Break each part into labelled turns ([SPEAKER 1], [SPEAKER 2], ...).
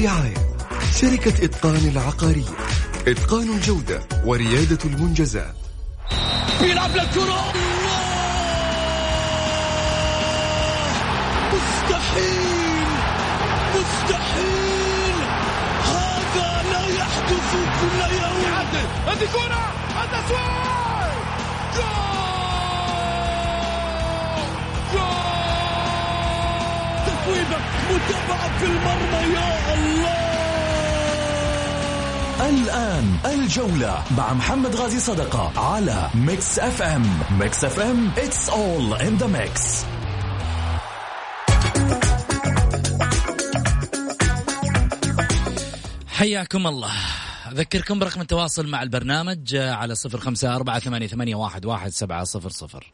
[SPEAKER 1] رعاية شركة إتقان العقارية. إتقان الجودة وريادة المنجزات.
[SPEAKER 2] بيلعب للكرة مستحيل! مستحيل! هذا لا يحدث كل يوم.
[SPEAKER 3] هذه كرة! التسويق جول!
[SPEAKER 2] تصويبة متابعة في المرمى يا الله!
[SPEAKER 4] الآن الجولة مع محمد غازي صدقة على Mix FM. Mix FM it's all in the mix.
[SPEAKER 5] حياكم الله. أذكركم برقم التواصل مع البرنامج على صفر خمسة أربعة ثمانية, ثمانية واحد, واحد سبعة صفر صفر.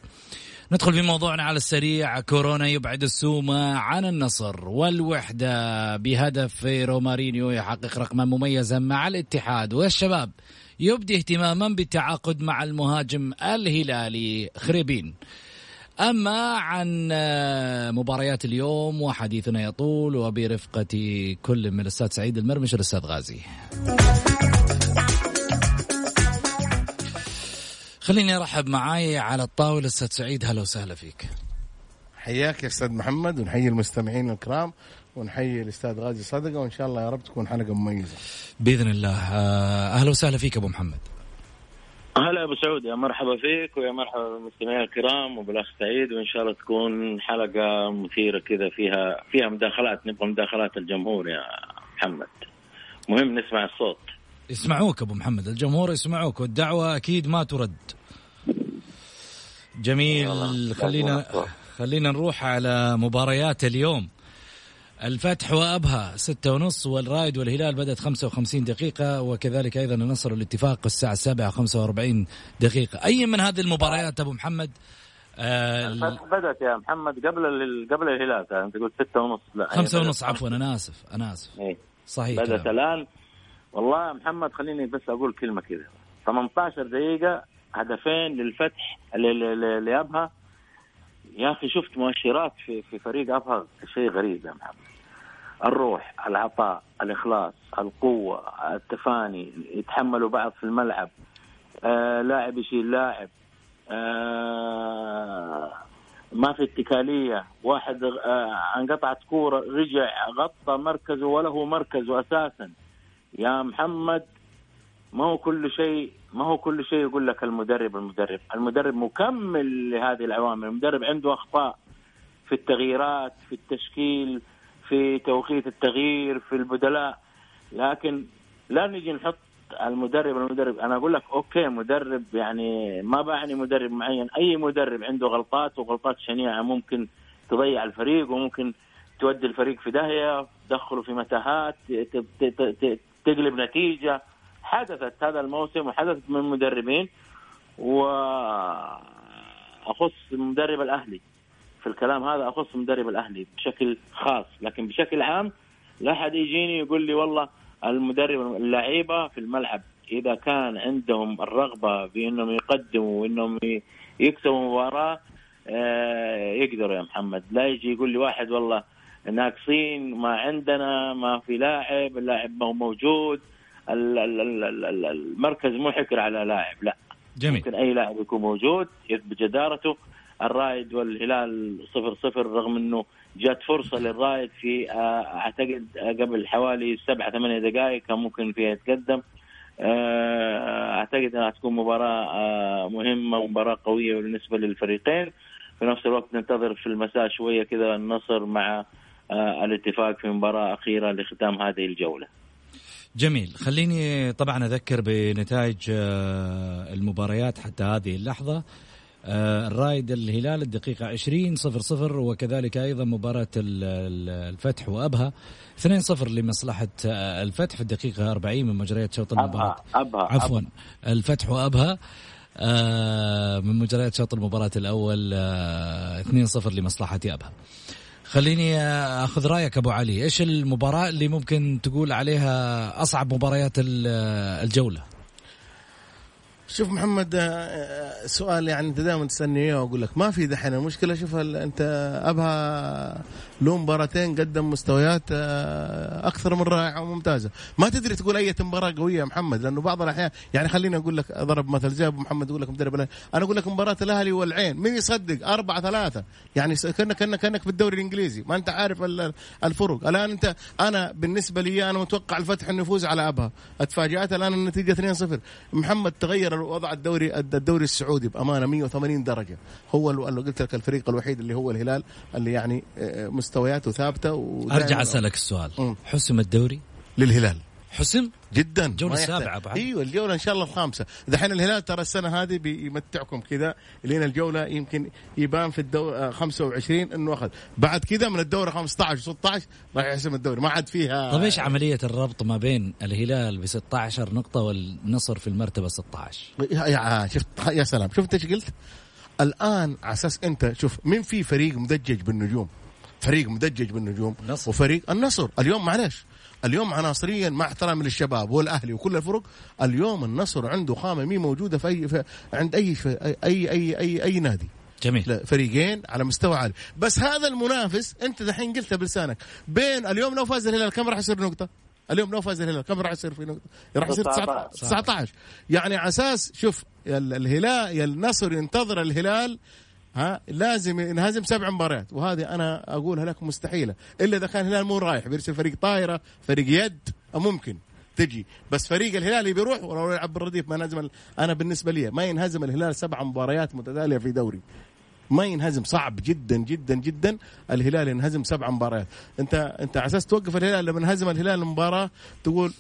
[SPEAKER 5] ندخل في موضوعنا على السريع. كورونا يبعد السومة عن النصر والوحدة. بهدف رومارينيو يحقق رقما مميزا مع الاتحاد. والشباب يبدي اهتماما بالتعاقد مع المهاجم الهلالي خريبين. أما عن مباريات اليوم وحديثنا يطول وبرفقة كل من الأستاذ سعيد المرمش والأستاذ غازي. خليني أرحب معاي على الطاولة أستاذ سعيد. هلا وسهلا فيك.
[SPEAKER 6] حياك يا أستاذ محمد ونحيي المستمعين الكرام ونحيي الأستاذ غازي صدقة وإن شاء الله يا رب تكون حلقة مميزة.
[SPEAKER 5] بإذن الله. أهلا وسهلا فيك أبو محمد.
[SPEAKER 7] هلا أبو سعود يا مرحبا فيك ويا مرحبا بالمستمعين الكرام وبالأخ سعيد وإن شاء الله تكون حلقة مثيرة كذا فيها فيها مداخلات نبغى مداخلات الجمهور يا محمد. مهم نسمع الصوت.
[SPEAKER 5] يسمعوك أبو محمد. الجمهور يسمعوك والدعوة أكيد ما ترد. جميل. خلينا خلينا نروح على مباريات اليوم. الفتح وأبها ستة ونص والرايد والهلال بدأت 55 دقيقة وكذلك أيضا النصر والاتفاق الساعة السابعة 45 دقيقة. أي من هذه المباريات أبو محمد؟
[SPEAKER 7] آه الفتح بدأت يا محمد قبل قبل الهلال أنت قلت ستة ونص.
[SPEAKER 5] لا خمسة ونص عفوا أنا آسف أنا آسف.
[SPEAKER 7] إيه.
[SPEAKER 5] صحيح
[SPEAKER 7] بدأت الآن والله يا محمد خليني بس أقول كلمة كذا 18 دقيقة هدفين للفتح لأبها. يا أخي شفت مؤشرات في في فريق أبها؟ شيء غريب يا محمد. الروح العطاء الإخلاص القوة التفاني يتحملوا بعض في الملعب. آه لاعب يشيل لاعب. آه ما في اتكالية. واحد آه انقطعت كورة رجع غطى مركزه وله مركزه أساسا. يا محمد ما هو كل شيء ما هو كل شيء يقول لك المدرب المدرب المدرب مكمل لهذه العوامل المدرب عنده أخطاء في التغييرات في التشكيل في توقيت التغيير في البدلاء لكن لا نجي نحط المدرب المدرب أنا أقول لك أوكي مدرب يعني ما بعني مدرب معين أي مدرب عنده غلطات وغلطات شنيعة ممكن تضيع الفريق وممكن تودي الفريق في داهية تدخله في متاهات تقلب نتيجة حدثت هذا الموسم وحدثت من المدربين وأخص المدرب الأهلي. في الكلام هذا أخص مدرب الأهلي بشكل خاص. لكن بشكل عام لا احد يجيني يقول لي والله المدرب اللعيبة في الملعب إذا كان عندهم الرغبة بانهم يقدموا وإنهم يكسبوا مباراة يقدروا يا محمد. لا يجي يقول لي واحد والله ناقصين ما عندنا ما في لاعب اللاعب ما هو موجود المركز مو حكر على لاعب لا.
[SPEAKER 5] جميل.
[SPEAKER 7] ممكن أي لاعب يكون موجود يثبت جدارته الرايد والهلال صفر صفر رغم إنه جات فرصة للرايد في أعتقد قبل حوالي سبعة ثمانية دقائق كان ممكن فيها يتقدم. أعتقد إنها تكون مباراة مهمة مباراة قوية بالنسبة للفريقين. في نفس الوقت ننتظر في المساء شوية كذا النصر مع الاتفاق في مباراة أخيرة لختام هذه الجولة.
[SPEAKER 5] جميل. خليني طبعا أذكر بنتائج المباريات حتى هذه اللحظة. الرايد الهلال الدقيقة 20 صفر صفر وكذلك أيضا مباراة الفتح وأبها. 2 صفر لمصلحة الفتح في الدقيقة 40 من مجريات شوط المباراة.
[SPEAKER 7] أبها
[SPEAKER 5] عفوا الفتح وأبها. من مجريات شوط المباراة الأول 2 صفر لمصلحة أبها. خليني أخذ رأيك أبو علي. إيش المباراة اللي ممكن تقول عليها أصعب مباريات الجولة؟
[SPEAKER 6] شوف محمد آه، سؤال يعني أنت دائما تسألني إياه وأقول لك ما في دحين. المشكلة شوف أنت أبها له مباراتين قدم مستويات آه، أكثر من رائعة وممتازة، ما تدري تقول أي مباراة قوية يا محمد لأنه بعض الأحيان يعني خليني أقول لك أضرب مثل زي أبو محمد يقول لك مدرب أنا أقول لك مباراة الأهلي والعين مين يصدق؟ أربعة ثلاثة. يعني كأنك كأنك كأنك بالدوري الإنجليزي. ما أنت عارف ال- الفرق. الآن أنت أنا بالنسبة لي أنا متوقع الفتح انه يفوز على أبها. اتفاجأت الآن النتيجة 2-0 محمد تغير وضع الدوري الدوري السعودي بأمانة 180 درجة. هو ال- اللي قلت لك الفريق الوحيد اللي هو الهلال اللي يعني آه، مستوياته ثابتة
[SPEAKER 5] أرجع أسألك السؤال. حسم الدوري؟
[SPEAKER 6] للهلال.
[SPEAKER 5] حسم
[SPEAKER 6] جدا يحتاج.
[SPEAKER 5] السابعة بعد.
[SPEAKER 6] أيوه الجولة إن شاء الله الخامسة دحين الهلال ترى السنة هذه بيمتعكم كذا لين الجولة يمكن يبان في الدور 25 إنه أخذ بعد كذا من الدوره 15 16 راح يحسم الدوري ما عاد فيها
[SPEAKER 5] طيب إيش عملية الربط ما بين الهلال ب 16 نقطة والنصر في المرتبة 16
[SPEAKER 6] يا يا شفت يا سلام شفت إيش قلت؟ الآن على أساس أنت شوف مين في فريق مدجج بالنجوم؟ فريق مدجج بالنجوم
[SPEAKER 5] النصر.
[SPEAKER 6] وفريق النصر اليوم معلش اليوم عناصريا مع احترامي للشباب والأهلي وكل الفرق اليوم النصر عنده خامة مي موجودة في أي في عند أي في اي اي اي, أي نادي.
[SPEAKER 5] جميل.
[SPEAKER 6] فريقين على مستوى عالي. بس هذا المنافس أنت دحين قلتها بلسانك. بين اليوم لو فاز الهلال كم راح يصير نقطة؟ اليوم لو فاز الهلال كم راح يصير في نقطة؟ راح يصير 19 19 يعني على أساس شوف ال- الهلال يا النصر ينتظر الهلال ها؟ لازم ينهزم سبع مباريات وهذه أنا أقولها لك مستحيلة. إلا إذا كان الهلال مو رايح بيرسل فريق طايرة فريق يد ممكن تجي. بس فريق الهلال بيروح ولو يلعب بالرديف ما ينهزم أنا بالنسبة لي ما ينهزم الهلال سبع مباريات متتالية في دوري. ما ينهزم صعب جدا جدا جدا الهلال ينهزم سبع مباريات. أنت أنت على أساس توقف الهلال لما ينهزم الهلال المباراة تقول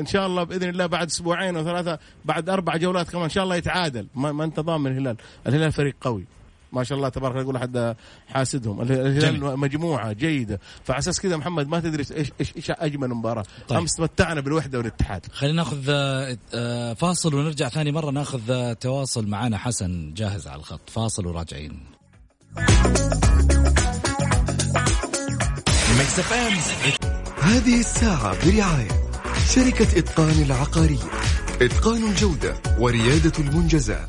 [SPEAKER 6] إن شاء الله بإذن الله بعد أسبوعين أو ثلاثة بعد أربع جولات كمان إن شاء الله يتعادل. ما, ما أنت ضامن الهلال. الهلال فريق قوي. ما شاء الله تبارك الله يقول أحد حاسدهم. اله- الهلال. مجموعة جيدة. فعلى أساس كذا محمد ما تدري إيش إيش, إيش أجمل مباراة.
[SPEAKER 5] طيب.
[SPEAKER 6] أمس تمتعنا بالوحدة والاتحاد.
[SPEAKER 5] خلينا ناخذ آه، آه، فاصل ونرجع ثاني مرة ناخذ آه، تواصل معنا حسن جاهز على الخط. فاصل وراجعين.
[SPEAKER 1] هذه الساعة برعاية شركة إتقان العقارية. إتقان الجودة وريادة المنجزات.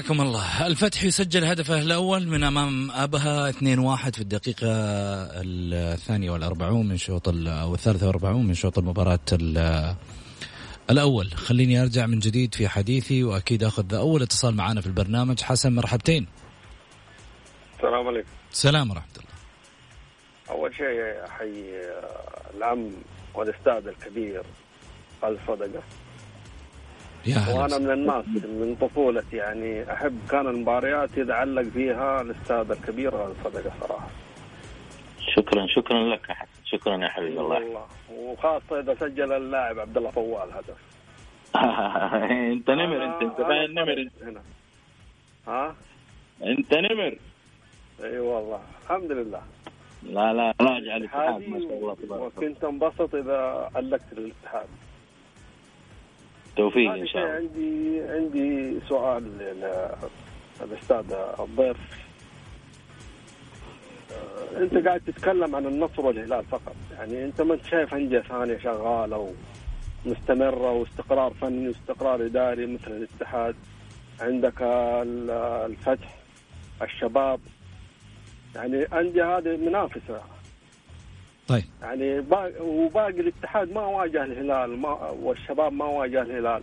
[SPEAKER 5] حياكم الله. الفتح يسجل هدفه الأول من أمام أبها 2-1 في الدقيقة الثانية والأربعون من شوط أو الثالثة والأربعون من شوط المباراة ال- الأول. خليني أرجع من جديد في حديثي وأكيد أخذ أول اتصال معنا في البرنامج. حسن مرحبتين.
[SPEAKER 8] السلام عليكم.
[SPEAKER 5] سلام ورحمة الله.
[SPEAKER 8] أول شيء احيي العم والأستاذ الكبير خالد صدقة.
[SPEAKER 5] يا هلا وأنا.
[SPEAKER 8] من الناس من طفولتي يعني أحب كان المباريات يتعلق فيها الأستاذ الكبير خالد صدقه صراحة
[SPEAKER 7] شكرا شكرا لك حسن. شكرا يا حبيبي الله.
[SPEAKER 8] والله. وخاصة إذا سجل اللاعب عبد الله فوال هدف
[SPEAKER 7] أنت نمر أنت انت باين نمر. انت
[SPEAKER 8] هنا ها؟
[SPEAKER 7] أنت نمر.
[SPEAKER 8] إي والله. الحمد لله.
[SPEAKER 7] لا لا راجع الاتحاد ما شاء الله تبارك الله.
[SPEAKER 8] وكنت انبسط إذا علقت للاتحاد.
[SPEAKER 7] توفيق
[SPEAKER 8] هذا إن
[SPEAKER 7] شاء الله.
[SPEAKER 8] عندي عندي سؤال للأستاذ الضيف آه، أنت قاعد تتكلم عن النصر والهلال فقط. يعني أنت ما أنت شايف انديه ثانية شغالة ومستمرة واستقرار فني واستقرار إداري مثل الاتحاد. عندك ال- الفتح الشباب. يعني انديه هذه منافسة.
[SPEAKER 5] طيب.
[SPEAKER 8] يعني باقي وباقي الاتحاد ما واجه الهلال ما والشباب ما واجه الهلال.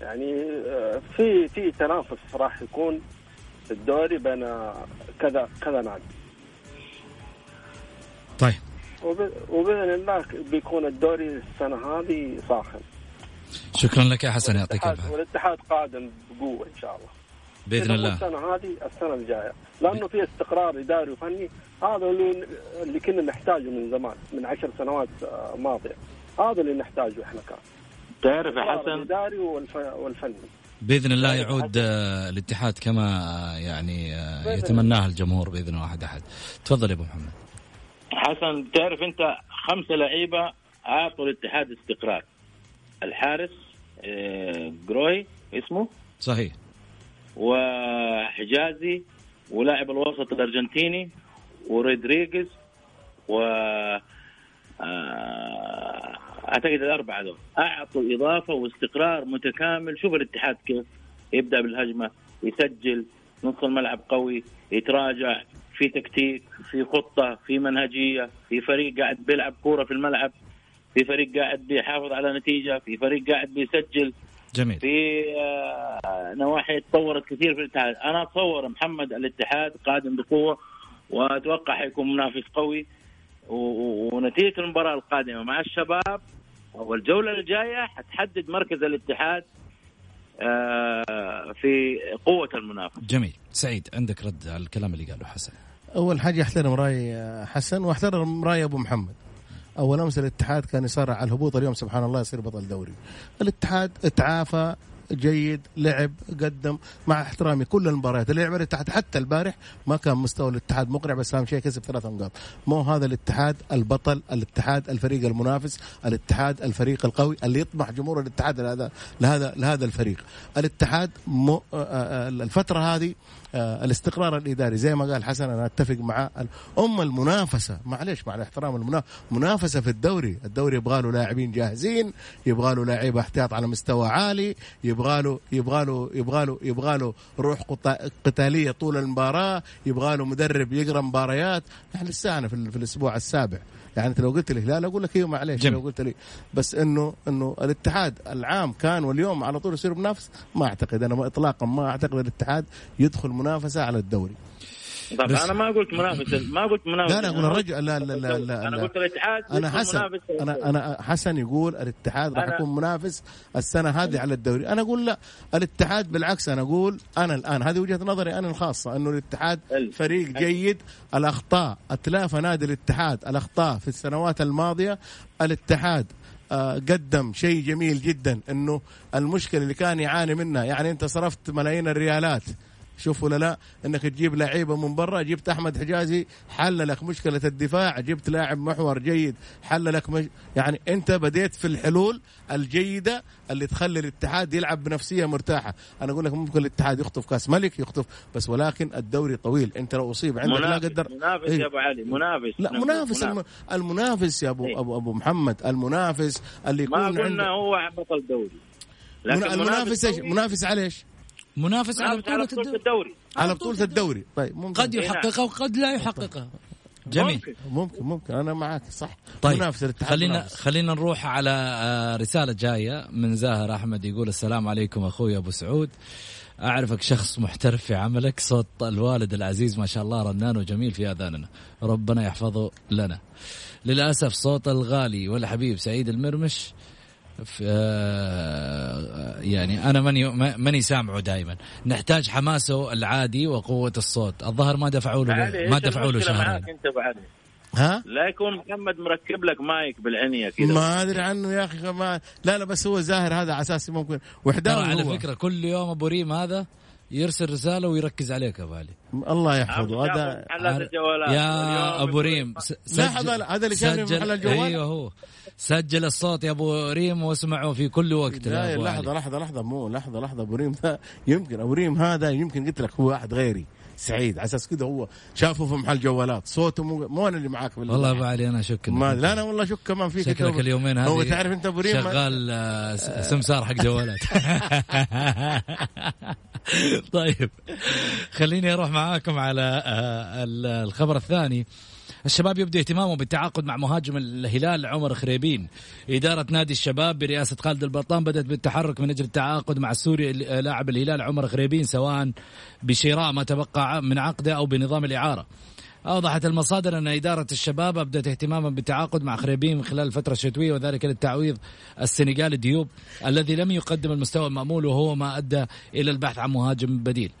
[SPEAKER 8] يعني آه، في في تنافس راح يكون في الدوري بين آه، كذا كذا نادي.
[SPEAKER 5] طيب.
[SPEAKER 8] وب- وبإذن الله بيكون الدوري السنة هذه ساخن.
[SPEAKER 5] شكرا لك يا حسن يعطيك العافية.
[SPEAKER 8] والاتحاد قادم بقوة إن شاء الله. مو
[SPEAKER 5] الله.
[SPEAKER 8] السنة هذه السنة الجاية. لأنه في استقرار إداري وفني هذا اللي اللي كنا نحتاجه من زمان من عشر سنوات آه، ماضية. هذا اللي نحتاجه إحنا كان.
[SPEAKER 7] تعرف يا حسن؟
[SPEAKER 8] الاداري والف... والفني.
[SPEAKER 5] بإذن الله يعود آه، الاتحاد كما آه، يعني يتمناه الجمهور بإذن واحد أحد. تفضل يا أبو محمد.
[SPEAKER 7] حسن تعرف أنت خمسة لعيبة أعطوا الاتحاد استقرار. الحارس جروي اسمه؟
[SPEAKER 5] صحيح.
[SPEAKER 7] وحجازي ولاعب الوسط الأرجنتيني ورودريغيز و آه، أعتقد الأربعة دول. أعطوا إضافة واستقرار متكامل. شوف الاتحاد كيف يبدأ بالهجمة يسجل نص الملعب قوي يتراجع في تكتيك في خطة في منهجية في فريق قاعد بيلعب كورة في الملعب في فريق قاعد بيحافظ على نتيجة في فريق قاعد بيسجل
[SPEAKER 5] جميل.
[SPEAKER 7] في آه، نواحي تطورت كثير في الاتحاد. أنا أتصور محمد الاتحاد قادم بقوة وأتوقع حيكون منافس قوي. ونتيجة المباراة القادمة مع الشباب والجوله الجاية حتحدد مركز الاتحاد آه، في قوة المنافسه
[SPEAKER 5] جميل. سعيد عندك رد على الكلام اللي قاله حسن.
[SPEAKER 6] أول حاجة أحترم رأي حسن وأحترم رأي أبو محمد. أول أمس الاتحاد كان يصارع على الهبوط اليوم سبحان الله يصير بطل دوري. الاتحاد تعافى جيد لعب قدم مع احترامي كل المباريات. اللي لعب الاتحاد حتى البارح ما كان مستوى الاتحاد مقنع بس أهم شيء كسب ثلاث نقاط. مو هذا الاتحاد البطل الاتحاد الفريق المنافس الاتحاد الفريق القوي اللي يطمح جمهور الاتحاد لهذا لهذا لهذا الفريق. الاتحاد مو آه، آه، الفترة هذه آه، الاستقرار الإداري. زي ما قال حسن أنا أتفق معاه أم المنافسة. معلش مع الاحترام المنا- منافسة في الدوري. الدوري يبغى له لاعبين جاهزين يبغى له لعيبة احتياط على مستوى عالي يبغى له يبغى له يبغى له يبغى له روح قتا- قتالية طول المباراة يبغى له مدرب يقرأ مباريات. إحنا لسانا في الأسبوع السابع. يعني انت لو قلت الهلال أقول لك أيوه معلش
[SPEAKER 5] جميل.
[SPEAKER 6] لو قلت لي بس إنه إنه الاتحاد العام كان واليوم على طول يصير منافس ما أعتقد أنا اطلاقا ما أعتقد الاتحاد يدخل منافسة على الدوري
[SPEAKER 7] طب
[SPEAKER 5] بس-
[SPEAKER 7] أنا ما قلت منافس ما قلت منافس
[SPEAKER 6] لا لا أقول الرجل لا لا لا لا, أنا.
[SPEAKER 7] قلت الاتحاد أنا
[SPEAKER 6] حسن. أنا أنا حسن يقول الاتحاد راح يكون منافس السنة هذه على الدوري أنا أقول لا الاتحاد بالعكس أنا أقول أنا الآن هذه وجهة نظري أنا الخاصة أنه الاتحاد. فريق جيد الأخطاء أتلافى نادي الاتحاد الأخطاء في السنوات الماضية الاتحاد آه، قدم شيء جميل جدا أنه المشكلة اللي كان يعاني منها يعني أنت صرفت ملايين الريالات شوف ولا لا إنك تجيب لعيبة من برا جبت أحمد حجازي حل لك مشكلة الدفاع جبت لاعب محور جيد حل لك مش يعني أنت بديت في الحلول الجيدة اللي تخلي الاتحاد يلعب بنفسية مرتاحة أنا أقول لك ممكن الاتحاد يخطف كأس ملك يخطف بس ولكن الدوري طويل أنت لو أصيب عندك لا
[SPEAKER 7] منافس
[SPEAKER 6] قدر
[SPEAKER 7] منافس
[SPEAKER 6] إيه.
[SPEAKER 7] يا أبو علي منافس
[SPEAKER 6] لا منافس الم... المنافس يا ابو
[SPEAKER 7] إيه.
[SPEAKER 6] ابو أبو محمد المنافس اللي يكون
[SPEAKER 7] ما قلنا
[SPEAKER 6] عنده
[SPEAKER 7] هو بطل دوري. لكن
[SPEAKER 6] المنافس
[SPEAKER 7] إيش
[SPEAKER 6] منافس على إيش
[SPEAKER 5] منافس على
[SPEAKER 7] منافس على
[SPEAKER 5] بطولة
[SPEAKER 7] بطولة
[SPEAKER 5] الدوري
[SPEAKER 7] الدوري.
[SPEAKER 6] على بطولة الدوري. طيب ممكن.
[SPEAKER 5] قد يحققها وقد لا يحققها جميل.
[SPEAKER 7] ممكن.
[SPEAKER 6] ممكن ممكن. أنا معك صح.
[SPEAKER 5] طيب
[SPEAKER 6] منافس الاتحاد
[SPEAKER 5] خلينا
[SPEAKER 6] منافس.
[SPEAKER 5] خلينا نروح على آه، رسالة جاية من زاهر أحمد يقول السلام عليكم أخوي أبو سعود. أعرفك شخص محترف في عملك صوت الوالد العزيز ما شاء الله رنان وجميل في آذاننا. ربنا يحفظه لنا. للأسف صوت الغالي والحبيب سعيد المرمش في آه، يعني أنا ماني ماني سامعه دائما نحتاج حماسه العادي وقوة الصوت. الظاهر ما دفعوا له ما دفعوا له شهرين.
[SPEAKER 7] معاك أنت ابو علي
[SPEAKER 6] ها؟
[SPEAKER 7] لا يكون محمد مركب لك مايك بالعنية كذا.
[SPEAKER 6] ما أدري عنه يا أخي ما لا لا بس هو زاهر هذا على أساس ممكن. وحداوي
[SPEAKER 5] على فكرة كل يوم أبو ريم هذا يرسل رسالة ويركز عليك يا بالي
[SPEAKER 6] الله يحفظه.
[SPEAKER 7] عم
[SPEAKER 6] هذا
[SPEAKER 7] الجوالات.
[SPEAKER 5] يا
[SPEAKER 7] أبو
[SPEAKER 5] ريم س-
[SPEAKER 6] لا، هذا- اللي
[SPEAKER 5] سجل-
[SPEAKER 6] محل الجوال.
[SPEAKER 5] أيوه هو. سجل الصوت يا أبو ريم واسمعه في كل وقت.
[SPEAKER 6] لا
[SPEAKER 5] لحظة.
[SPEAKER 6] لحظة لحظة مو لحظة لحظة أبو ريم. ذا يمكن أبو ريم هذا يمكن قلت لك هو واحد غيري. سعيد. على أساس كذا هو شافه في محل جوالات. صوته مو, مو أنا اللي معاك بالله.
[SPEAKER 5] والله ابو علي أنا اشك
[SPEAKER 6] ما لا أنا والله شك كمان فيك.
[SPEAKER 5] شكلك. اليومين هذه
[SPEAKER 6] هو تعرف أنت أبو ما-
[SPEAKER 5] شغال آه، سمسار حق جوالات. طيب خليني أروح معاكم على آه، ال- الخبر الثاني. الشباب يبدو اهتمامه بالتعاقد مع مهاجم الهلال عمر خريبين. إدارة نادي الشباب برئاسة خالد البطان بدأت بالتحرك من أجل التعاقد مع السوري لاعب الهلال عمر خريبين سواء بشراء ما تبقى من عقده أو بنظام الإعارة. أوضحت المصادر أن إدارة الشباب أبدت اهتماما بالتعاقد مع خريبين من خلال الفترة الشتوية وذلك للتعويض السنغالي ديوب الذي لم يقدم المستوى المأمول وهو ما أدى إلى البحث عن مهاجم بديل.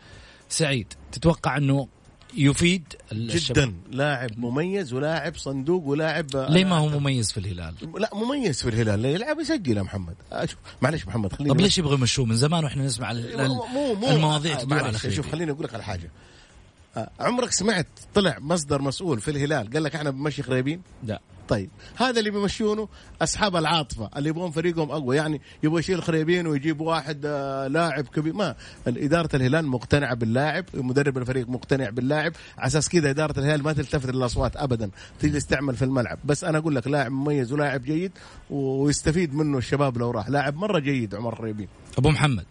[SPEAKER 5] سعيد تتوقع أنه يفيد
[SPEAKER 6] جدا. لاعب مميز ولاعب صندوق ولاعب
[SPEAKER 5] ليه ما هو مميز في الهلال؟
[SPEAKER 6] لا مميز في الهلال. يلعب يسجل يا محمد. معلش محمد
[SPEAKER 5] خليني طب ليش يبغى يمشوه؟ من زمان وإحنا نسمع مو مو المواضيع
[SPEAKER 6] تدور على شوف خليني أقول لك على حاجة. عمرك سمعت طلع مصدر مسؤول في الهلال؟ قال لك إحنا بنمشي خريبين؟
[SPEAKER 5] لا.
[SPEAKER 6] طيب هذا اللي بيمشونه أصحاب العاطفة اللي يبغون فريقهم أقوى يعني يبغى يشيل خريبين ويجيب واحد آه، لاعب كبير. ما إدارة الهلال مقتنعة باللاعب مدرب الفريق مقتنع باللاعب على أساس كذا إدارة الهلال ما تلتفت للأصوات ابدا تجلس تعمل في الملعب. بس أنا أقول لك لاعب مميز ولاعب جيد ويستفيد منه الشباب لو راح. لاعب مرة جيد عمر خريبين
[SPEAKER 5] أبو محمد.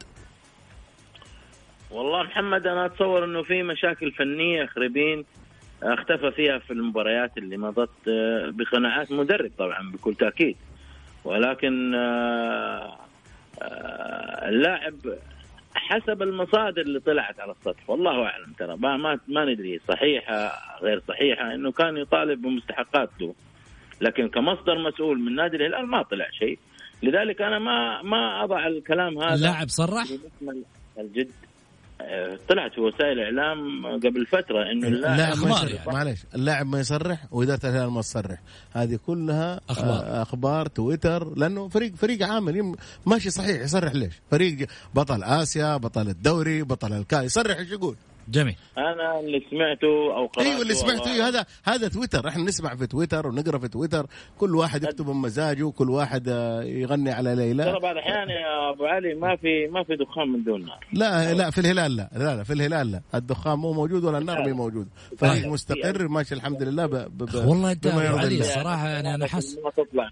[SPEAKER 7] والله محمد أنا أتصور إنه في مشاكل فنية خريبين اختفى فيها في المباريات اللي مضت آه، بقناعات مدرب طبعا بكل تأكيد. ولكن آه، آه، اللاعب حسب المصادر اللي طلعت على السطح والله أعلم ترى. ما ما, ما ندري صحيحة غير صحيحة إنه كان يطالب بمستحقاته لكن كمصدر مسؤول من نادي الهلال ما طلع شيء. لذلك أنا ما ما أضع الكلام هذا
[SPEAKER 5] اللاعب صرح؟
[SPEAKER 7] الجد. طلعت في وسائل الاعلام قبل فترة إنه
[SPEAKER 6] اللاعب أخبار يعني. معلش اللاعب ما يصرح واداره الهلال ما تصرح. هذه كلها أخبار. أخبار تويتر لأنه فريق فريق عامل. ماشي صحيح. يصرح ليش؟ فريق بطل آسيا بطل الدوري بطل الكاس. يصرح إيش يقول؟
[SPEAKER 5] جميل.
[SPEAKER 7] أنا اللي سمعته أو قرأته
[SPEAKER 6] أيوه اللي سمعته. أيوه هذا هذا تويتر. إحنا نسمع في تويتر ونقرأ في تويتر. كل واحد يكتب بمزاجه كل واحد آه، يغني على ليلى.
[SPEAKER 7] ترى بعض الاحيان يا أبو علي ما في ما في دخان من دون نار.
[SPEAKER 6] لا لا في الهلال لا. لا لا في الهلال لا. الدخان مو موجود ولا النار مو موجود. فريق مستقر ماشي الحمد لله ب ب
[SPEAKER 5] والله انت علي صراحة يعني أنا حاسس آه،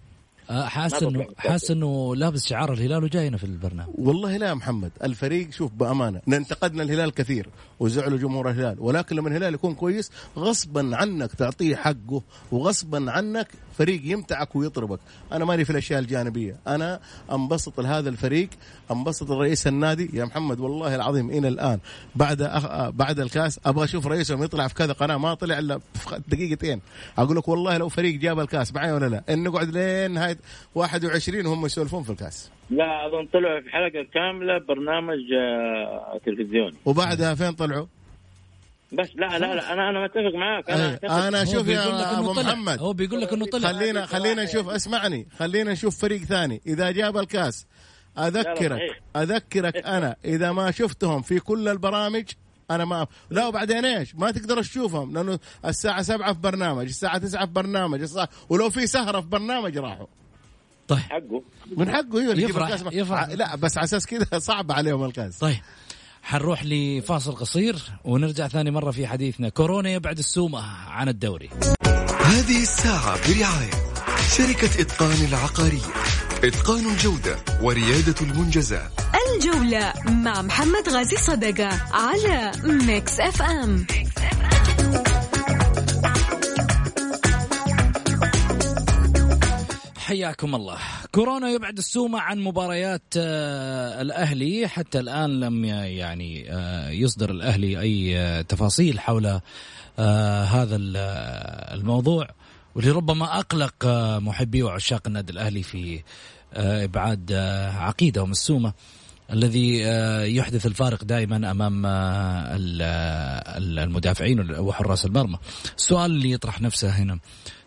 [SPEAKER 5] حاسس انه حاسس إنه لابس شعار الهلال وجاي هنا في البرنامج.
[SPEAKER 6] والله لا يا محمد الفريق شوف بأمانة انتقدنا الهلال كثير وزعلوا جمهور الهلال ولكن لما الهلال يكون كويس غصبا عنك تعطيه حقه وغصبا عنك فريق يمتعك ويطربك. أنا ماني في الأشياء الجانبية أنا أنبسط لهذا الفريق أنبسط لرئيس النادي. يا محمد والله العظيم إلى الآن بعد أخ... بعد الكاس أبغى أشوف رئيسهم يطلع في كذا قناة ما طلع إلا في دقيقتين. أقول لك والله لو فريق جاب الكاس معي ولا لا؟ إن نقعد لين نهاية 21 وهم يسولفون في الكاس.
[SPEAKER 7] لا أظن طلعوا في حلقة كاملة برنامج آه، تلفزيوني.
[SPEAKER 6] وبعدها فين طلعوا؟
[SPEAKER 7] بس لا لا لا أنا أنا متفق معاك. أنا
[SPEAKER 6] أيه. أنا أشوف يا أبو محمد.
[SPEAKER 5] هو بيقول لك إنه طلع.
[SPEAKER 6] خلينا خلينا نشوف اسمعني. خلينا نشوف فريق ثاني. إذا جاب الكاس أذكرك أذكرك أنا. إذا ما شفتهم في كل البرامج أنا ما لا وبعدين إيش؟ ما تقدر تشوفهم لأنه الساعة 7 في برنامج الساعة 9 في برنامج الساعة ولو في سهرة في برنامج راحوا.
[SPEAKER 5] طيب.
[SPEAKER 7] حقه.
[SPEAKER 6] من حقه أيوه
[SPEAKER 5] يفرح, يفرح.
[SPEAKER 6] لا بس على أساس كذا صعب عليهم الكاس
[SPEAKER 5] طيب. حنروح لفاصل قصير ونرجع ثاني مرة في حديثنا. كورونا يبعد السومة عن الدوري.
[SPEAKER 1] هذه الساعة برعاية شركة إتقان العقارية. إتقان الجودة وريادة المنجزات.
[SPEAKER 9] الجولة مع محمد غازي صدقة على Mix FM, Mix FM.
[SPEAKER 5] حياكم الله. كورونا يبعد السومة عن مباريات آه، الأهلي. حتى الآن لم يعني آه، يصدر الأهلي أي آه، تفاصيل حول هذا الموضوع. واللي ربما أقلق محبي وعشاق النادي الأهلي في إبعاد عقيدة السومة. الذي يحدث الفارق دائما أمام المدافعين وحراس المرمى. السؤال اللي يطرح نفسه هنا.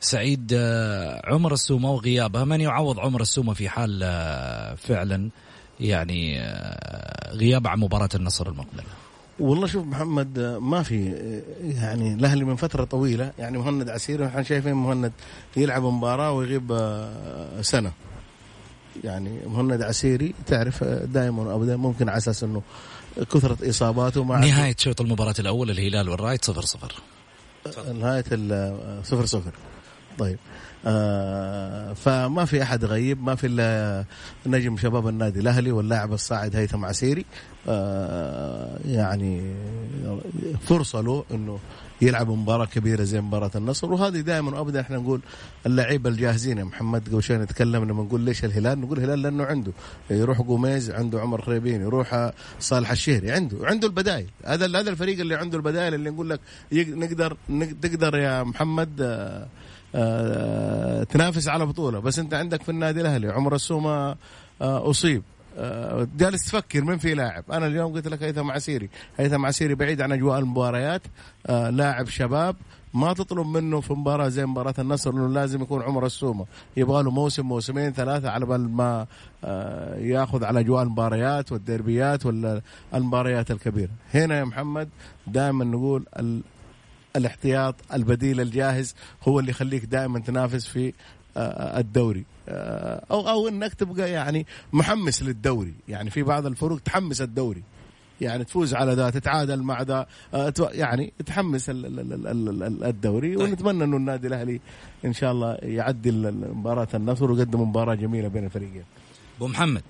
[SPEAKER 5] سعيد آه، عمر السومة وغيابه من يعوض عمر السومة في حال آه، فعلا؟ يعني آه، غياب عن مباراة النصر المقبلة.
[SPEAKER 6] والله شوف محمد ما في يعني الأهلي من فترة طويلة يعني مهند عسيري إحنا شايفين مهند يلعب مباراة ويغيب سنة. يعني مهند عسيري تعرف دائما ابدا ممكن على أساس إنه كثرة إصاباته
[SPEAKER 5] مع نهاية شوط المباراة الأول الهلال والرايد صفر صفر.
[SPEAKER 6] نهاية صفر صفر. طيب. آه فما في أحد غيب ما في إلا نجم شباب النادي الأهلي واللاعب الصاعد هيثم عسيري. آه يعني فرصة له إنه يلعب مباراة كبيرة زي مباراة النصر. وهذه دائما ابدا إحنا نقول اللعيبة الجاهزين يا محمد. قبل شوي نتكلم لما نقول ليش الهلال؟ نقول الهلال لأنه عنده يروح قوميز عنده عمر خريبين يروح صالح الشهري عنده عنده البدائل. هذا هذا الفريق اللي عنده البدائل اللي نقول لك نقدر تقدر يا محمد آه، تنافس على بطولة. بس انت عندك في النادي الأهلي عمر السومة آه، أصيب. آه، جالس تفكر من في لاعب. أنا اليوم قلت لك هيثم عسيري. هيثم عسيري بعيد عن أجواء المباريات. آه، لاعب شباب. ما تطلب منه في مباراة زي مباراة النصر إنه لازم يكون عمر السومة. يبغى له موسم موسمين ثلاثة على بال ما آه، ياخذ على أجواء المباريات والديربيات ولا المباريات الكبيرة. هنا يا محمد دائما نقول. الاحتياط البديل الجاهز هو اللي يخليك دائما تنافس في الدوري. أو أو إنك تبقى يعني محمس للدوري. يعني في بعض الفروق تحمس الدوري. يعني تفوز على ذا تتعادل مع ذا آه، يعني تحمس الدوري. طيب. ونتمنى إنه النادي الأهلي إن شاء الله يعدي مباراة النصر ويقدم مباراة جميلة بين الفريقين.
[SPEAKER 5] أبو محمد.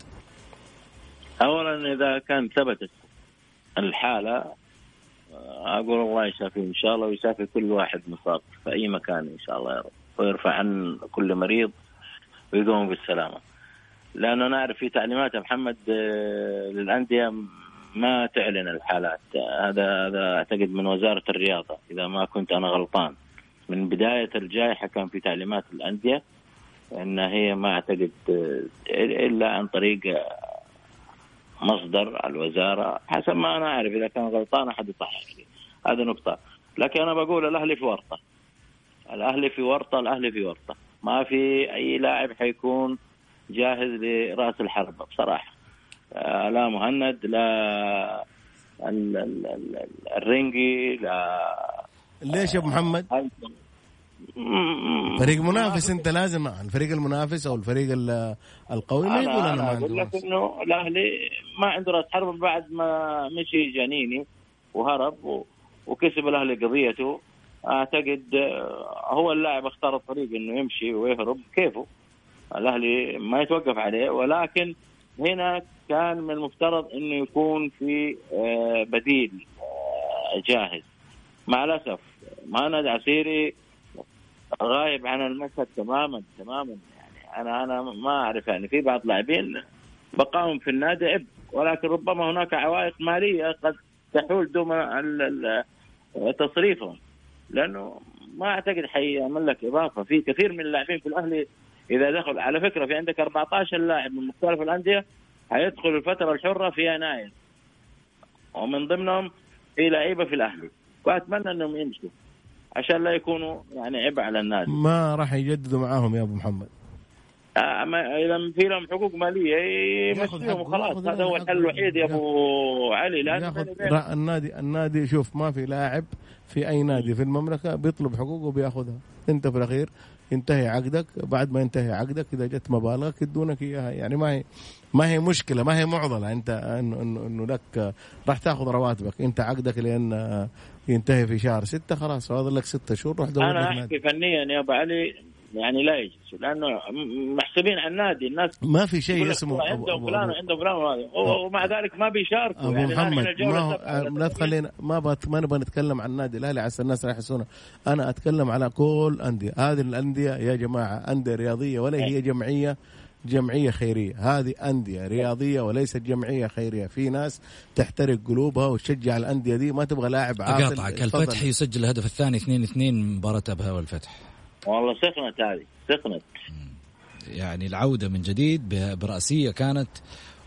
[SPEAKER 7] اولا إذا كان ثبتت الحالة آه، أقول الله يشافيه إن شاء الله ويشافي كل واحد مصاب في أي مكان إن شاء الله يا رب. ويرفع عن كل مريض ويقوم بالسلامة. لأنه نعرف في تعليمات محمد آه، للأندية ما تعلن الحالات. هذا هذا أعتقد من وزارة الرياضة إذا ما كنت أنا غلطان. من بداية الجائحة كان في تعليمات الأندية إن هي ما أعتقد إلا عن طريق مصدر الوزارة حسب ما أنا أعرف إذا كان غلطان أحد يصحح لي هذه نقطة. لكن أنا بقول الأهلي في ورطة. الأهلي في ورطة الأهلي في ورطة. ما في أي لاعب حيكون جاهز لرأس الحربة بصراحة. آه، لا مهند لا الرنجي لا
[SPEAKER 6] ليش يا أبو محمد؟ فريق منافس انت لازم الفريق المنافس أو الفريق القوي ما يقول
[SPEAKER 7] أنا, ما أقول لك إنه الأهلي ما عنده راس حرب بعد ما مشي جانيني وهرب وكسب الأهلي قضيته. أعتقد آه، هو اللاعب اختار الطريق إنه يمشي ويهرب كيفه. الأهلي ما يتوقف عليه ولكن هنا كان من المفترض إنه يكون في آه، بديل آه، جاهز. مع الأسف مهند عسيري غايب عن المشهد تماما تماما. يعني أنا أنا ما أعرف يعني في بعض لاعبين بقاهم في النادي عبء ولكن ربما هناك عوائق مالية قد تحول دون تصريفهم. لأنه ما أعتقد حيعمل لك إضافة. في كثير من اللاعبين في الأهلي إذا دخل على فكرة في عندك 14 لاعب من مختلف الأندية حيدخل الفترة الحرة في يناير. ومن ضمنهم في لعيبة في الأهلي. وأتمنى أنهم يمشوا. عشان لا يكونوا يعني عبء على النادي
[SPEAKER 6] ما راح يجددوا معاهم يا أبو محمد.
[SPEAKER 7] آه إذا في لهم حقوق مالية يمشيهم وخلاص. هذا هو الحل الوحيد يا أبو علي.
[SPEAKER 6] لأن النادي النادي شوف ما في لاعب في أي نادي في المملكة بيطلب حقوقه وبياخذها. أنت في الأخير ينتهي عقدك بعد ما ينتهي عقدك إذا جت مبالغك يدونك إياها. يعني ما هي ما هي مشكلة ما هي معضلة. أنت انه إنه, لك راح تاخذ رواتبك. أنت عقدك لأن ينتهي في شهر ستة خلاص فاضل لك ستة شهور روح
[SPEAKER 7] دور أنا أحكي فنيا يا أبو علي يعني لا يجلسوا لأنه محسوبين على النادي الناس
[SPEAKER 6] ما في شيء اسمه
[SPEAKER 7] عندهم فلان وعندهم فلان ومع ذلك ما بيشاركوا
[SPEAKER 6] أبو يعني محمد ما هو لا تخلينا ما بت ما نبغى نتكلم عن النادي الأهلي عشان الناس راح يحسون أنا أتكلم على كل انديه هذه الأندية يا جماعة أندية رياضية ولا هي جمعية. جمعية خيرية. هذه أندية رياضية وليست جمعية خيرية. في ناس تحترق قلوبها وتشجع الأندية دي ما تبغى لاعب
[SPEAKER 5] عاطل أقاطعك. الفتح يسجل الهدف الثاني 2 2 مباراة أبها والفتح.
[SPEAKER 7] والله سخنت هذه سخنت.
[SPEAKER 5] يعني العودة من جديد برأسية كانت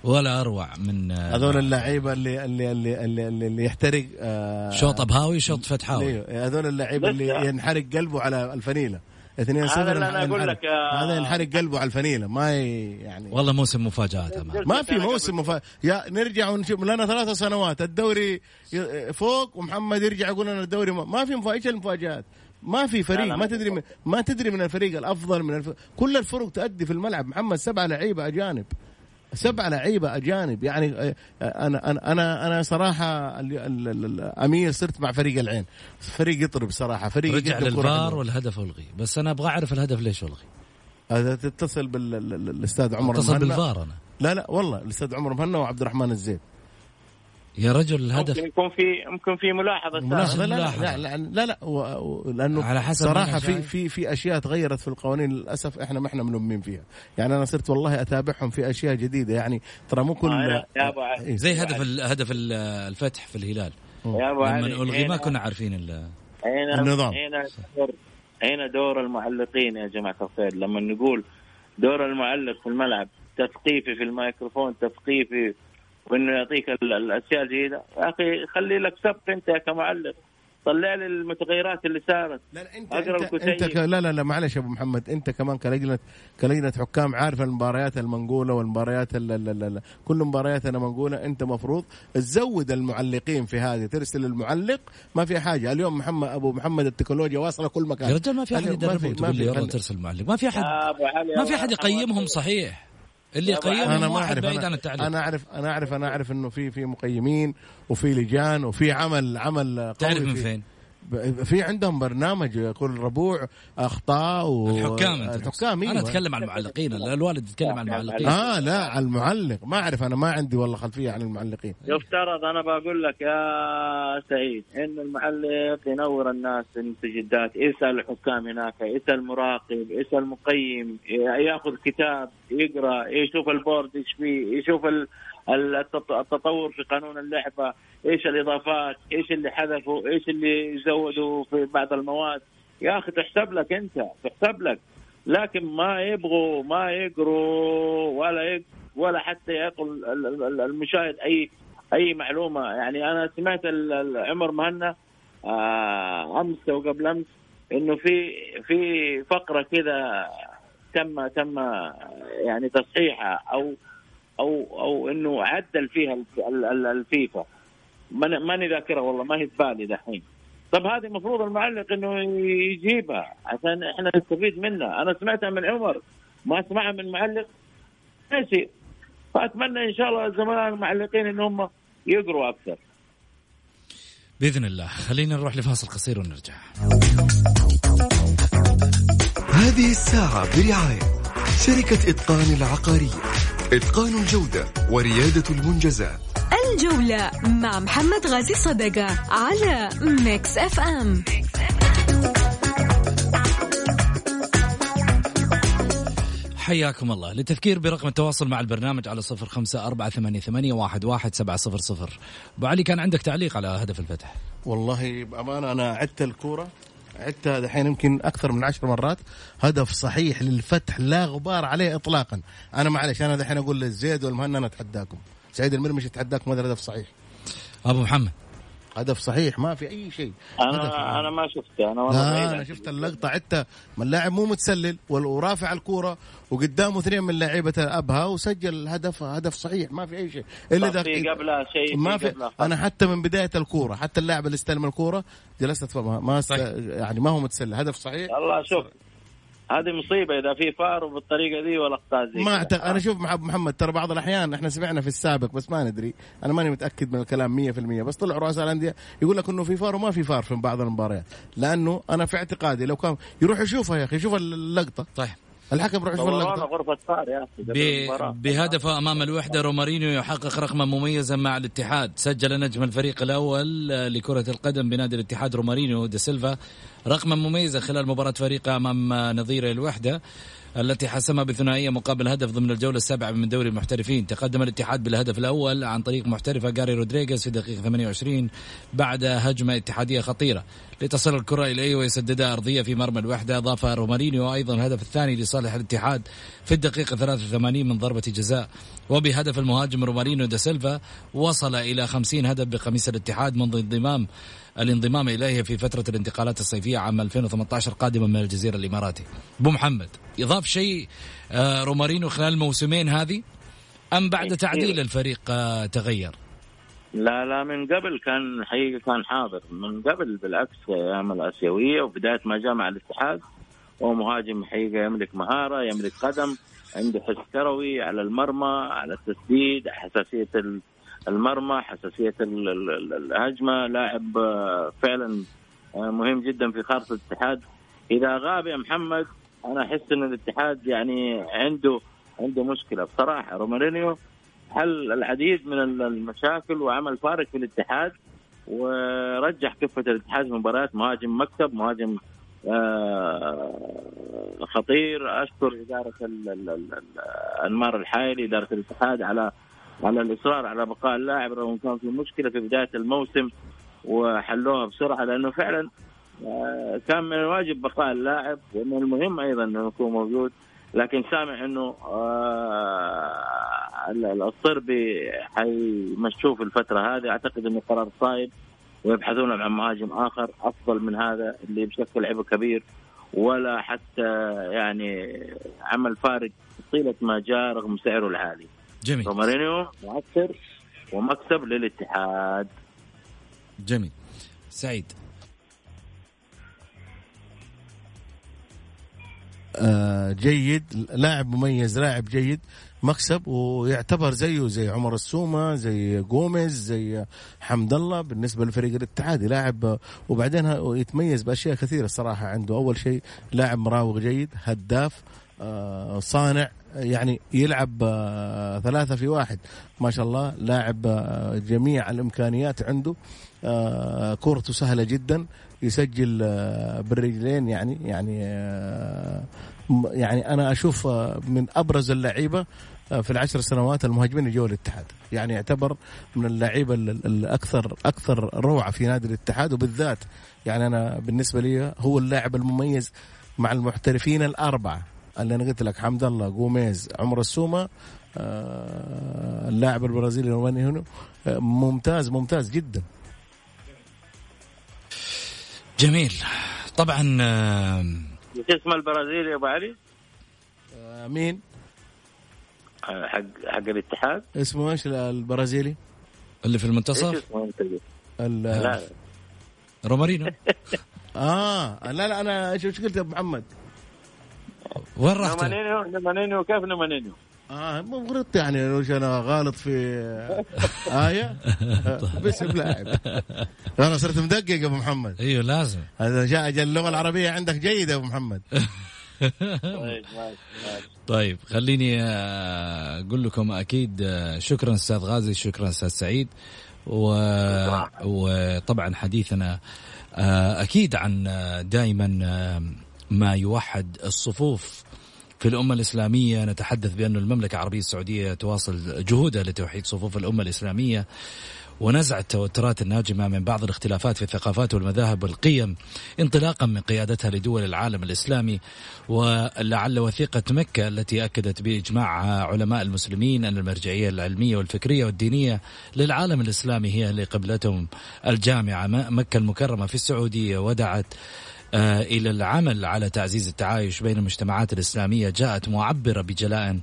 [SPEAKER 5] ولا أروع من
[SPEAKER 6] آه، هذول اللعيبة اللي اللي اللي اللي, اللي يحترق
[SPEAKER 5] آه شوط أبهاوي شوط فتحاوي.
[SPEAKER 6] إيه، هذول اللعيبة اللي ينحرق قلبه على الفنيلة. 2 0 هذا أنا أقول لك هذا ينحرق قلبه على الفنيلة. ما يعني
[SPEAKER 5] والله موسم مفاجآت
[SPEAKER 6] ما في موسم مفاجآت. يا نرجع ونشوف لنا ثلاث سنوات. الدوري فوق ومحمد يرجع يقول لنا الدوري ما. في إيش المفاجآت؟ ما في فريق. ما تدري من ما تدري من الفريق الأفضل من الف... كل الفرق تؤدي في الملعب. محمد سبعه لعيبة أجانب. سبعه لعيبه أجانب. يعني آه، أنا أنا أنا أنا صراحة أمير صرت مع فريق العين. فريق يطرب صراحة فريق
[SPEAKER 5] رجع للفار والهدف الغي بس أنا أبغى أعرف الهدف ليش الغي
[SPEAKER 6] هذا تتصل بالاستاذ عمر
[SPEAKER 5] أتصل بالفار أنا.
[SPEAKER 6] لا لا والله الأستاذ عمر مهنا وعبد الرحمن الزيد
[SPEAKER 5] يا رجل الهدف.
[SPEAKER 7] ممكن يكون في ممكن في ملاحظة.
[SPEAKER 6] ملاحظة. لا لا لا لا, لا لأنه على حسب صراحة في في في أشياء تغيرت في القوانين للأسف إحنا ما إحنا ملمين فيها. يعني أنا صرت والله أتابعهم في أشياء جديدة. يعني ترى مو كل
[SPEAKER 5] آه يا أبو إيه. زي هدف هدف الفتح في الهلال. يا أبو لما الغي ما كنا عارفين
[SPEAKER 7] النظام. هنا دور هنا دور المعلقين يا جماعة الخير. لما نقول دور المعلق في الملعب تثقيفي في الميكروفون تثقيفي وإنه يعطيك الأشياء الجيدة. يا أخي خلي لك سبق أنت كمعلق طلع لي المتغيرات اللي صارت.
[SPEAKER 6] لا لا انت انت, أنت ك... لا لا لا معلش يا أبو محمد. أنت كمان كلجنه كلجنة حكام عارف المباريات المنقولة والمباريات ال ال ال كل مبارياتنا منقوله أنت مفروض تزود المعلقين في هذه ترسل المعلق ما في حاجة. اليوم محمد أبو محمد التكنولوجيا واصلة كل مكان.
[SPEAKER 5] يا رجال ما في أحد يدربهم تقول لي يلا ترسل معلق ما في احد ما في أحد يقيمهم صحيح. اللي يقيمهم
[SPEAKER 6] أنا ما أعرف بعيد عن التعليم أنا أعرف أنا أعرف أنا أعرف إنه في في مقيمين وفي لجان وفي عمل عمل
[SPEAKER 5] تعرف من فين؟
[SPEAKER 6] في عندهم برنامج يقول ربوع أخطاء
[SPEAKER 5] و... الحكام الحكام أنا أتكلم عن المعلقين الوالد يتكلم عن المعلقين.
[SPEAKER 6] آه لا على المعلق. ما أعرف أنا ما عندي والله خلفية عن المعلقين.
[SPEAKER 7] يفترض أنا بقول لك يا سعيد إن المعلق ينور الناس المستجدات يسال الحكام هناك يسال المراقب يسال المقيم يأخذ كتاب يقرأ يشوف البورد إيش فيه يشوف التطور في قانون اللعبه إيش الإضافات إيش اللي حذفوا إيش اللي زودوا في بعض المواد. يا أخي تحسب لك أنت تحسب لك. لكن ما يبغوا ما يقروا ولا يق ولا حتى يقول المشاهد اي أي معلومة. يعني أنا سمعت عمر مهنا آه، أمس أو قبل أمس إنه في في فقرة كذا تم تم يعني تصحيحها أو أو أو إنه عدل فيها الفيفا. ماني ذاكرها والله ما هي في بالي دحين. طب هذه المفروض المعلق إنه يجيبها عشان إحنا نستفيد منها. أنا سمعتها من عمر ما اسمعها من معلق. ماشي. فأتمنى إن شاء الله زملاء المعلقين إن هم يقروا أكثر.
[SPEAKER 5] بإذن الله. خلينا نروح لفاصل قصير ونرجع.
[SPEAKER 1] هذه الساعة برعاية شركة اتقان العقارية. إتقان الجودة وريادة المنجزات.
[SPEAKER 9] الجولة مع محمد غازي صدقة على Mix FM
[SPEAKER 5] حياكم الله. للتذكير برقم التواصل مع البرنامج على صفر خمسة أربعة ثمانية, ثمانية واحد, واحد سبعة صفر صفر. أبو علي كان عندك تعليق على هدف الفتح؟
[SPEAKER 6] والله بأمانة أنا عدت الكورة. عدتها دحين يمكن أكثر من عشر مرات هدف صحيح للفتح لا غبار عليه اطلاقا. أنا معلش أنا دحين أقول للزيد والمهنا أنا أتحداكم. سعيد المرمش يتحداكم هذا الهدف صحيح.
[SPEAKER 5] أبو محمد.
[SPEAKER 6] هدف صحيح ما في أي شيء.
[SPEAKER 7] أنا أنا ما شفته أنا
[SPEAKER 6] لا أنا شفت اللقطة. عدتها من اللاعب مو متسلل ورافع الكورة وقدامه اثنين من لعيبة أبها وسجل هدف هدف صحيح ما في أي شيء.
[SPEAKER 7] إلا إذا في قبلها شيء
[SPEAKER 6] ما في أنا حتى من بداية الكورة حتى اللاعب اللي استلم الكورة جلست ما است... يعني ما هو متسلل. هدف صحيح؟
[SPEAKER 7] الله شوف هذه مصيبة إذا في فار وبالطريقة دي والأخطاء زي
[SPEAKER 6] ما أعتقد أنا شوف محمد ترى بعض الأحيان إحنا سمعنا في السابق بس ما ندري. أنا ماني متأكد من الكلام 100% بس طلع رؤساء الأندية يقول لك إنه في فار وما في فار في بعض المباريات. لأنه أنا في اعتقادي لو كان يروح يشوفها يا أخي يشوف اللقطة.
[SPEAKER 5] طيب.
[SPEAKER 6] الحكم روح يشوف اللقطه
[SPEAKER 7] غرفة فار يا
[SPEAKER 5] أخي بهدفه أمام الوحدة رومارينيو يحقق رقما مميزا مع الاتحاد. سجل نجم الفريق الأول لكرة القدم بنادي الاتحاد رومارينيو دي سيلفا رقما مميزا خلال مباراة فريقه أمام نظيره الوحدة التي حسمها بثنائية مقابل هدف ضمن الجولة السابعة من دوري المحترفين. تقدم الاتحاد بالهدف الأول عن طريق محترفه جاري رودريغيز في دقيقة 28 بعد هجمة اتحادية خطيرة. لتصل الكرة إليه ويسددها أرضية في مرمى الوحدة أضاف رومارينيو أيضا الهدف الثاني لصالح الاتحاد في الدقيقة 83 من ضربة جزاء وبهدف المهاجم رومارينيو دا سيلفا وصل إلى 50 هدف بقميص الاتحاد منذ انضمام الانضمام إليه في فترة الانتقالات الصيفية عام 2018 قادما من الجزيرة الإماراتي. أبو محمد يضاف شيء آه، رومارينو خلال الموسمين هذه أم بعد تعديل الفريق آه، تغير؟
[SPEAKER 7] لا لا من قبل كان حقيقة كان حاضر. من قبل بالعكس أيام الآسيوية وبداية ما جاء مع الاتحاد هو مهاجم حقيقة يملك مهارة يملك قدم عنده حس كروي على المرمى على التسديد حساسية المرمى حساسية الهجمة. لاعب آه، فعلا آه، مهم جدا في خارطة الاتحاد. إذا غاب يا محمد أنا أحس إن الاتحاد يعني عنده عنده مشكلة. بصراحة رومارينيو حل العديد من المشاكل وعمل فارق في الاتحاد ورجح كفة الاتحاد في مهاجم مكتب مهاجم آه، خطير. أشكر إدارة انمار الحايلي إدارة الاتحاد على على الإصرار على بقاء اللاعب رغم كان في مشكلة في بداية الموسم وحلوها بسرعة لأنه فعلا آه، كان من الواجب بقاء اللاعب ومن المهم أيضا إنه يكون موجود لكن سامع إنه آه الصربي حيمشوه في الفترة هذه أعتقد انه قرار صايب ويبحثون عن مهاجم آخر أفضل من هذا اللي بشكل لعبه كبير ولا حتى يعني عمل فارق طيلة ما جاء رغم سعره العالي.
[SPEAKER 5] جميل.
[SPEAKER 7] رومارينيو مؤثر ومكسب للاتحاد.
[SPEAKER 5] جميل. سعيد.
[SPEAKER 6] آه جيد لاعب مميز لاعب جيد مكسب ويعتبر زيه زي عمر السومة زي جوميز زي حمد الله بالنسبة لفريق الاتحاد لاعب وبعدين يتميز بأشياء كثيرة الصراحة عنده. أول شيء لاعب مراوغ جيد هداف آه، صانع يعني يلعب آه، ثلاثة في واحد. ما شاء الله لاعب آه، جميع الإمكانيات عنده. كورته سهلة جدا يسجل بالرجلين يعني يعني يعني أنا أشوف من أبرز اللعيبة آه، في العشر سنوات المهاجمين اللي جو الاتحاد. يعني يعتبر من اللعيبة الاكثر أكثر روعة في نادي الاتحاد وبالذات يعني أنا بالنسبة لي هو اللاعب المميز مع المحترفين الأربعة اللي أنا قلت لك حمد الله جوميز عمر السومة آه، اللاعب البرازيلي هنا. آه، ممتاز ممتاز جدا.
[SPEAKER 5] جميل. طبعا
[SPEAKER 7] اسم البرازيلي يا أبو علي؟
[SPEAKER 6] مين؟
[SPEAKER 7] حق حق الاتحاد
[SPEAKER 6] اسمه إيش البرازيلي؟
[SPEAKER 5] اللي في المنتصف؟ إيش اسمه أنت؟ لا رومارينو
[SPEAKER 6] آه لا لا أنا إيش قلت يا أبو محمد؟
[SPEAKER 5] وين رحت؟
[SPEAKER 7] نومانينيو نومانينيو كيف نومانينيو؟
[SPEAKER 6] آه مو غلطت يعني لو أنا غالط في آية باسم لاعب أنا صرت مدقق يا أبو محمد.
[SPEAKER 5] أيوه لازم.
[SPEAKER 6] هذا جاء اللغة العربية عندك جيدة يا أبو محمد.
[SPEAKER 5] طيب طيب خليني آه، أقول لكم أكيد آه، شكرا أستاذ غازي شكرا أستاذ سعيد. و... وطبعا حديثنا آه، أكيد عن دائما ما يوحد الصفوف في الأمة الإسلامية نتحدث بأن المملكة العربية السعودية تواصل جهودها لتوحيد صفوف الأمة الإسلامية ونزع التوترات الناجمة من بعض الاختلافات في الثقافات والمذاهب والقيم انطلاقا من قيادتها لدول العالم الإسلامي. ولعل وثيقة مكة التي أكدت بإجماع علماء المسلمين أن المرجعية العلمية والفكرية والدينية للعالم الإسلامي هي لقبلتهم الجامعة مكة المكرمة في السعودية ودعت إلى العمل على تعزيز التعايش بين المجتمعات الإسلامية جاءت معبرة بجلاء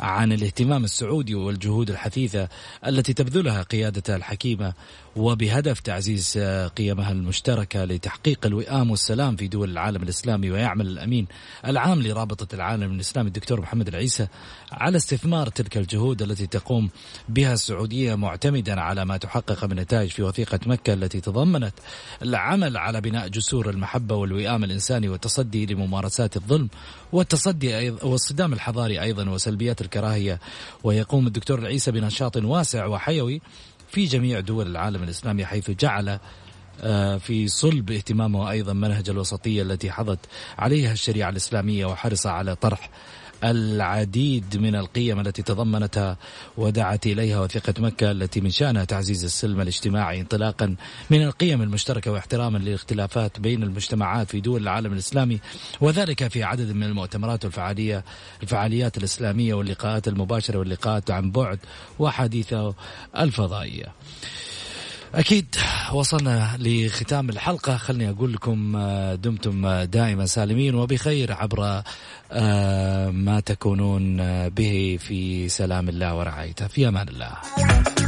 [SPEAKER 5] عن الاهتمام السعودي والجهود الحثيثة التي تبذلها قيادتها الحكيمة وبهدف تعزيز قيمها المشتركة لتحقيق الوئام والسلام في دول العالم الإسلامي ويعمل الأمين العام لرابطة العالم الإسلامي الدكتور محمد العيسى على استثمار تلك الجهود التي تقوم بها السعودية معتمدا على ما تحقق من نتائج في وثيقة مكة التي تضمنت العمل على بناء جسور المحبة والوئام الإنساني والتصدي لممارسات الظلم والتصدي والصدام الحضاري أيضا وسلبيات الكراهية. ويقوم الدكتور العيسى بنشاط واسع وحيوي في جميع دول العالم الإسلامي حيث جعل آه، في صلب اهتمامه أيضا منهج الوسطية التي حظت عليها الشريعة الإسلامية وحرص على طرح العديد من القيم التي تضمنتها ودعت إليها وثيقة مكة التي من شأنها تعزيز السلم الاجتماعي انطلاقا من القيم المشتركة واحتراما للاختلافات بين المجتمعات في دول العالم الإسلامي وذلك في عدد من المؤتمرات والفعاليه الفعاليات الإسلامية واللقاءات المباشرة واللقاءات عن بعد وحديثه الفضائية. أكيد وصلنا لختام الحلقة. خلني أقول لكم آه، دمتم آه، دائما سالمين وبخير عبر آه، ما تكونون به في سلام الله ورعايته. في أمان الله.